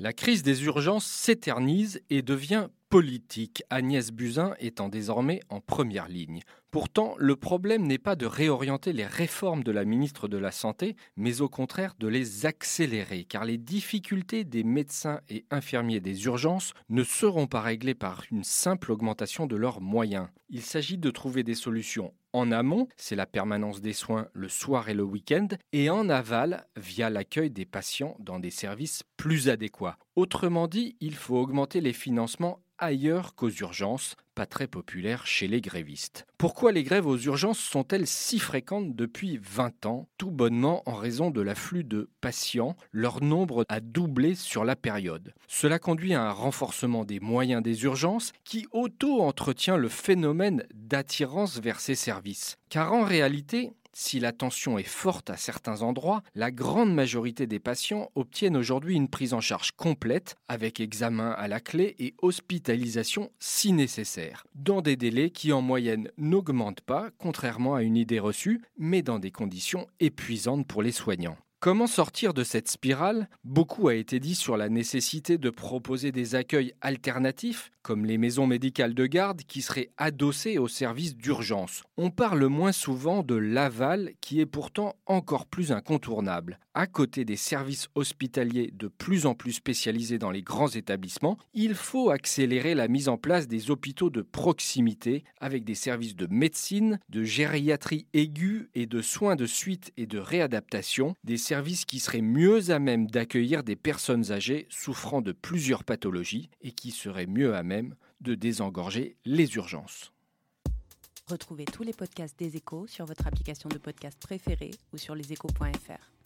La crise des urgences s'éternise et devient politique, Agnès Buzyn étant désormais en première ligne. Pourtant, le problème n'est pas de réorienter les réformes de la ministre de la Santé, mais au contraire de les accélérer, car les difficultés des médecins et infirmiers des urgences ne seront pas réglées par une simple augmentation de leurs moyens. Il s'agit de trouver des solutions en amont, c'est la permanence des soins le soir et le week-end, et en aval, via l'accueil des patients dans des services plus adéquats. Autrement dit, il faut augmenter les financements ailleurs qu'aux urgences, pas très populaire chez les grévistes. Pourquoi les grèves aux urgences sont-elles si fréquentes depuis 20 ans? Tout bonnement en raison de l'afflux de patients, leur nombre a doublé sur la période. Cela conduit à un renforcement des moyens des urgences qui auto-entretient le phénomène d'attirance vers ces services. Car en réalité, si la tension est forte à certains endroits, la grande majorité des patients obtiennent aujourd'hui une prise en charge complète, avec examen à la clé et hospitalisation si nécessaire, dans des délais qui en moyenne n'augmentent pas, contrairement à une idée reçue, mais dans des conditions épuisantes pour les soignants. Comment sortir de cette spirale? Beaucoup a été dit sur la nécessité de proposer des accueils alternatifs, comme les maisons médicales de garde qui seraient adossées aux services d'urgence. On parle moins souvent de l'aval qui est pourtant encore plus incontournable. À côté des services hospitaliers de plus en plus spécialisés dans les grands établissements, il faut accélérer la mise en place des hôpitaux de proximité avec des services de médecine, de gériatrie aiguë et de soins de suite et de réadaptation, services qui seraient mieux à même d'accueillir des personnes âgées souffrant de plusieurs pathologies et qui seraient mieux à même de désengorger les urgences. Retrouvez tous les podcasts des échos sur votre application de podcast préférée ou sur leséchos.fr.